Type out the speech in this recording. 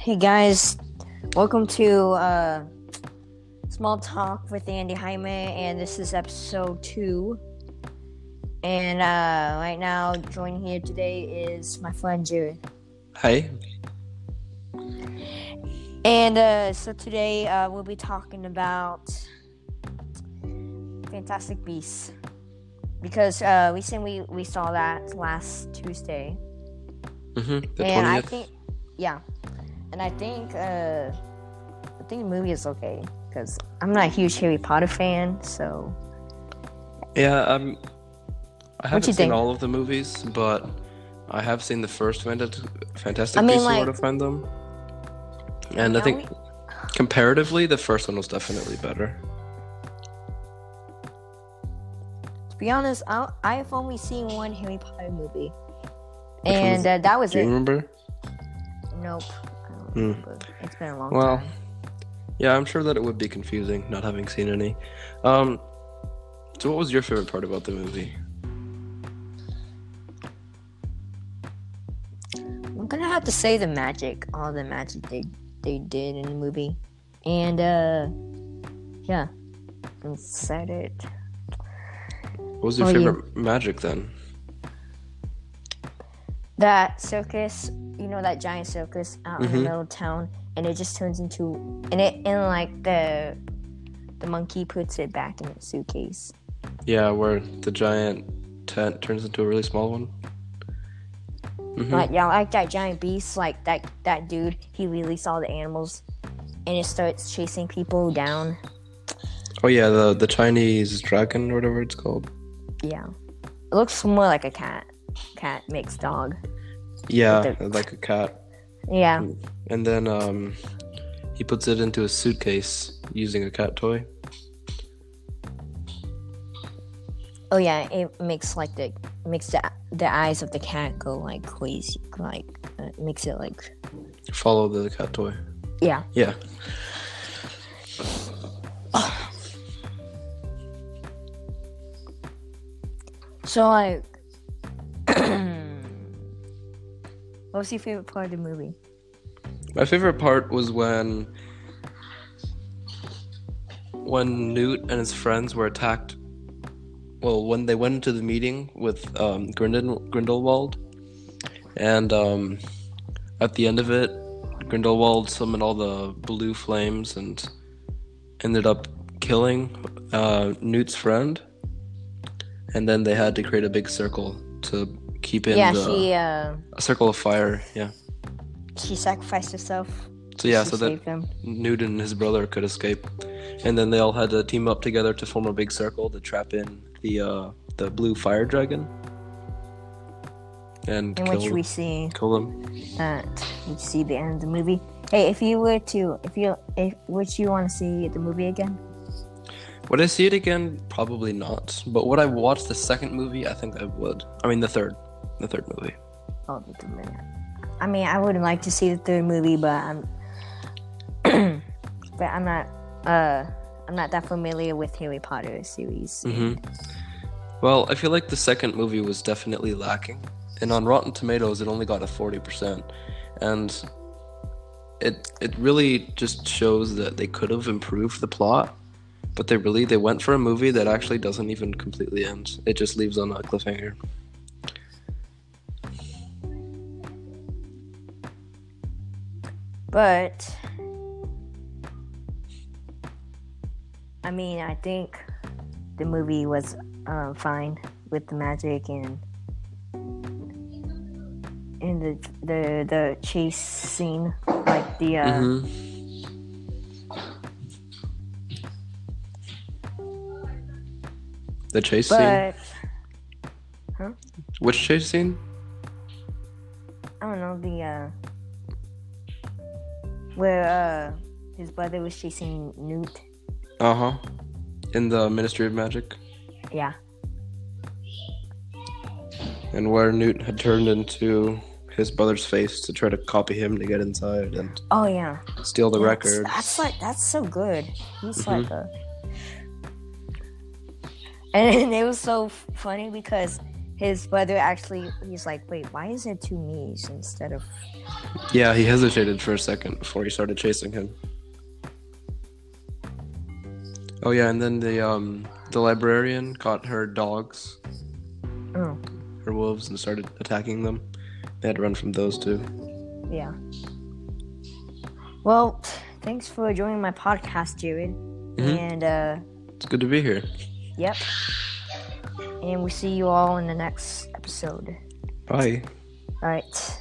Hey guys, welcome to uh, Small Talk with Andy Jaime, and this is episode two. And uh, right now, joining here today is my friend Jared. Hi. And uh, so today uh, we'll be talking about Fantastic Beasts because uh, recently we saw that last Tuesday, Mm-hmm. The and I think, yeah, and I think uh, I think the movie is okay because I'm not a huge Harry Potter fan, so Yeah, um, I haven't seen think? all of the movies, but I have seen the first Fanta- Fantastic I mean, Beasts like- and Lord of Fandom. And I think comparatively, the first one was definitely better. to be honest, I, I've only seen one Harry Potter movie, Which and uh, that was Do you it. remember? Nope, Remember. It's been a long Well, time. yeah, I'm sure that it would be confusing not having seen any. Um, so what was your favorite part about the movie? I'm gonna have to say the magic, all the magic they they did in the movie, and uh, yeah, said it. What was your Oh, favorite magic then? That circus, you know, that giant circus out in Mhm. the middle of town, and it just turns into, and it and like the the monkey puts it back in its suitcase. Yeah, where the giant tent turns into a really small one. Mm-hmm. Like yeah, like that giant beast, like that that dude, he really all the animals, and it starts chasing people down. Oh yeah, the the Chinese dragon or whatever it's called. Yeah, it looks more like a cat, cat makes dog. Yeah, like a cat. Yeah, And then um, he puts it into a suitcase using a cat toy. oh yeah, it makes like the makes the the eyes of the cat go like crazy, like uh, makes it like Follow the cat toy. yeah. Yeah. So like, what was your favorite part of the movie? My favorite part was when when Newt and his friends were attacked. Well, when they went into the meeting with um, Grindel- Grindelwald, and um, at the end of it, Grindelwald summoned all the blue flames and ended up killing uh, Newt's friend. And then they had to create a big circle to keep in yeah, the, she uh a circle of fire. Yeah. she sacrificed herself. So yeah, so that them. Newt and his brother could escape, and then they all had to team up together to form a big circle to trap in the uh, the blue fire dragon and in which we see kill them. we see the end of the movie. Hey, if you were to, if you, if would you want to see the movie again? Would I see it again? Probably not. But would I watch the second movie? I think I would. I mean, the third, the third movie. Oh, the third movie. I mean, I would like to see the third movie, but I'm, but I'm not, uh, I'm not that familiar with Harry Potter series. hmm Well, I feel like the second movie was definitely lacking, and on Rotten Tomatoes, it only got a forty percent, and it it really just shows that they could have improved the plot, but they really they went for a movie that actually doesn't even completely end. It just leaves on a cliffhanger. But I mean, I think the movie was uh, fine with the magic and and the the the chase scene, like the uh, hmm The chase scene. but Which chase scene? I don't know the uh, where uh, his brother was chasing Newt. Uh huh. In the Ministry of Magic, Yeah, and where Newt had turned into his brother's face to try to copy him to get inside and oh yeah. steal the That's- records. That's like that's so good. He's Mhm. like a, and it was so funny because his brother actually he's like, wait, why is it two me's instead of Yeah, he hesitated for a second before he started chasing him. Oh yeah, and then the um the librarian caught her dogs, oh her wolves, and started attacking them. They had to run from those two. yeah. Well, thanks for joining my podcast, Jared. Mhm. And uh It's good to be here. yep. And we see you all in the next episode. Bye. Alright.